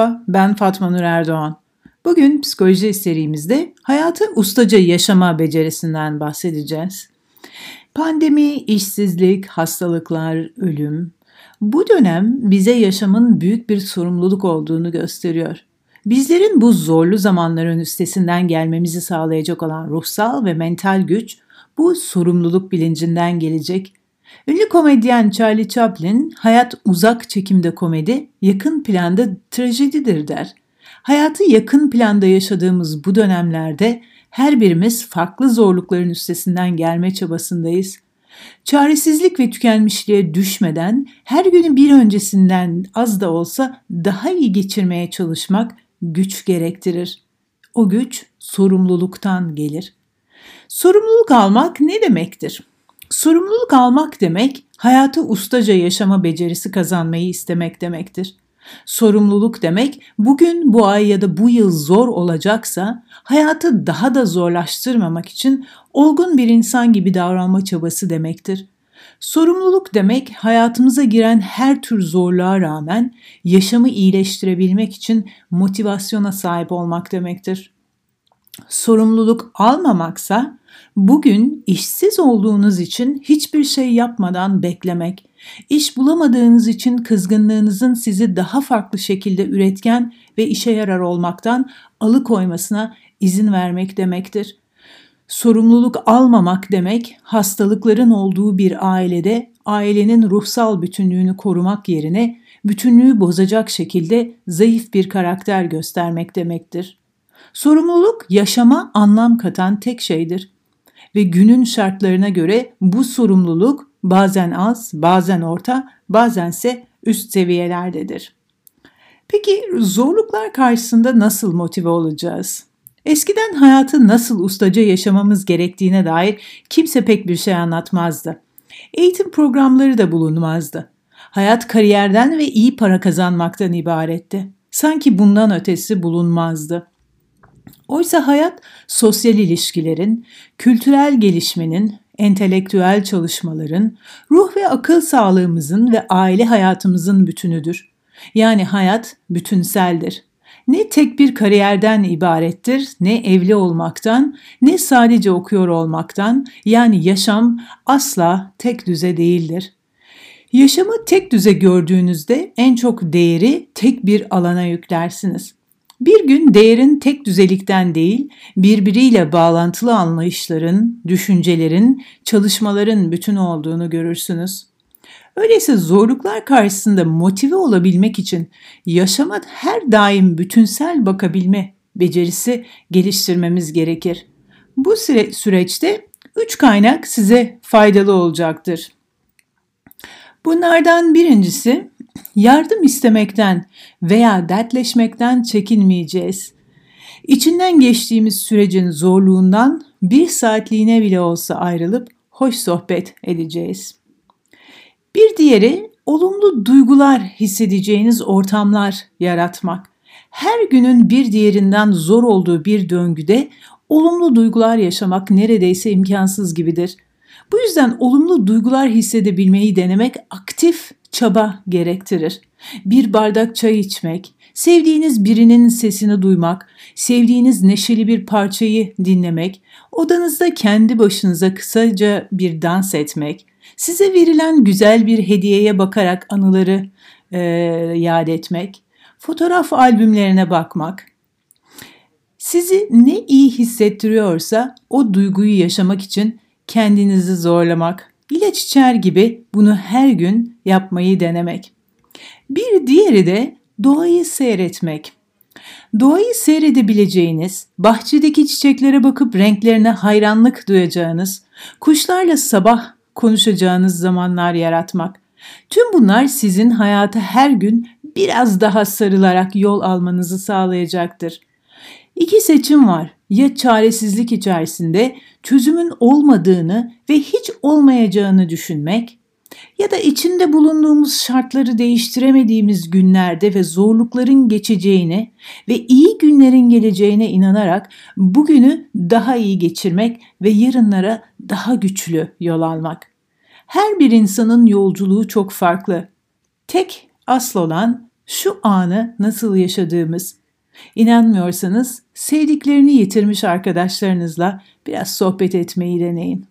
Merhaba, ben Fatma Nur Erdoğan. Bugün psikoloji serimizde hayatı ustaca yaşama becerisinden bahsedeceğiz. Pandemi, işsizlik, hastalıklar, ölüm. Bu dönem bize yaşamın büyük bir sorumluluk olduğunu gösteriyor. Bizlerin bu zorlu zamanların üstesinden gelmemizi sağlayacak olan ruhsal ve mental güç bu sorumluluk bilincinden gelecek Ünlü komedyen Charlie Chaplin, hayat uzak çekimde komedi, yakın planda trajedidir der. Hayatı yakın planda yaşadığımız bu dönemlerde her birimiz farklı zorlukların üstesinden gelme çabasındayız. Çaresizlik ve tükenmişliğe düşmeden her günü bir öncesinden az da olsa daha iyi geçirmeye çalışmak güç gerektirir. O güç sorumluluktan gelir. Sorumluluk almak ne demektir? Sorumluluk almak demek, hayatı ustaca yaşama becerisi kazanmayı istemek demektir. Sorumluluk demek, bugün, bu ay ya da bu yıl zor olacaksa, hayatı daha da zorlaştırmamak için olgun bir insan gibi davranma çabası demektir. Sorumluluk demek, hayatımıza giren her tür zorluğa rağmen yaşamı iyileştirebilmek için motivasyona sahip olmak demektir. Sorumluluk almamaksa bugün işsiz olduğunuz için hiçbir şey yapmadan beklemek, iş bulamadığınız için kızgınlığınızın sizi daha farklı şekilde üretken ve işe yarar olmaktan alıkoymasına izin vermek demektir. Sorumluluk almamak demek hastalıkların olduğu bir ailede ailenin ruhsal bütünlüğünü korumak yerine bütünlüğü bozacak şekilde zayıf bir karakter göstermek demektir. Sorumluluk yaşama anlam katan tek şeydir ve günün şartlarına göre bu sorumluluk bazen az, bazen orta, bazense üst seviyelerdedir. Peki zorluklar karşısında nasıl motive olacağız? Eskiden hayatı nasıl ustaca yaşamamız gerektiğine dair kimse pek bir şey anlatmazdı. Eğitim programları da bulunmazdı. Hayat kariyerden ve iyi para kazanmaktan ibaretti. Sanki bundan ötesi bulunmazdı. Oysa hayat sosyal ilişkilerin, kültürel gelişmenin, entelektüel çalışmaların, ruh ve akıl sağlığımızın ve aile hayatımızın bütünüdür. Yani hayat bütünseldir. Ne tek bir kariyerden ibarettir, ne evli olmaktan, ne sadece okuyor olmaktan, yani yaşam asla tek düze değildir. Yaşamı tek düze gördüğünüzde en çok değeri tek bir alana yüklersiniz. Bir gün değerin tek düzelikten değil, birbiriyle bağlantılı anlayışların, düşüncelerin, çalışmaların bütün olduğunu görürsünüz. Öyleyse zorluklar karşısında motive olabilmek için yaşama her daim bütünsel bakabilme becerisi geliştirmemiz gerekir. Bu süre, süreçte üç kaynak size faydalı olacaktır. Bunlardan birincisi yardım istemekten veya dertleşmekten çekinmeyeceğiz. İçinden geçtiğimiz sürecin zorluğundan bir saatliğine bile olsa ayrılıp hoş sohbet edeceğiz. Bir diğeri olumlu duygular hissedeceğiniz ortamlar yaratmak. Her günün bir diğerinden zor olduğu bir döngüde olumlu duygular yaşamak neredeyse imkansız gibidir. Bu yüzden olumlu duygular hissedebilmeyi denemek aktif çaba gerektirir. Bir bardak çay içmek, sevdiğiniz birinin sesini duymak, sevdiğiniz neşeli bir parçayı dinlemek, odanızda kendi başınıza kısaca bir dans etmek, size verilen güzel bir hediyeye bakarak anıları e, yad etmek, fotoğraf albümlerine bakmak, sizi ne iyi hissettiriyorsa o duyguyu yaşamak için kendinizi zorlamak, ilaç içer gibi bunu her gün yapmayı denemek. Bir diğeri de doğayı seyretmek. Doğayı seyredebileceğiniz, bahçedeki çiçeklere bakıp renklerine hayranlık duyacağınız, kuşlarla sabah konuşacağınız zamanlar yaratmak. Tüm bunlar sizin hayata her gün biraz daha sarılarak yol almanızı sağlayacaktır. İki seçim var. Ya çaresizlik içerisinde çözümün olmadığını ve hiç olmayacağını düşünmek ya da içinde bulunduğumuz şartları değiştiremediğimiz günlerde ve zorlukların geçeceğine ve iyi günlerin geleceğine inanarak bugünü daha iyi geçirmek ve yarınlara daha güçlü yol almak. Her bir insanın yolculuğu çok farklı. Tek asıl olan şu anı nasıl yaşadığımız, inanmıyorsanız sevdiklerini yitirmiş arkadaşlarınızla biraz sohbet etmeyi deneyin.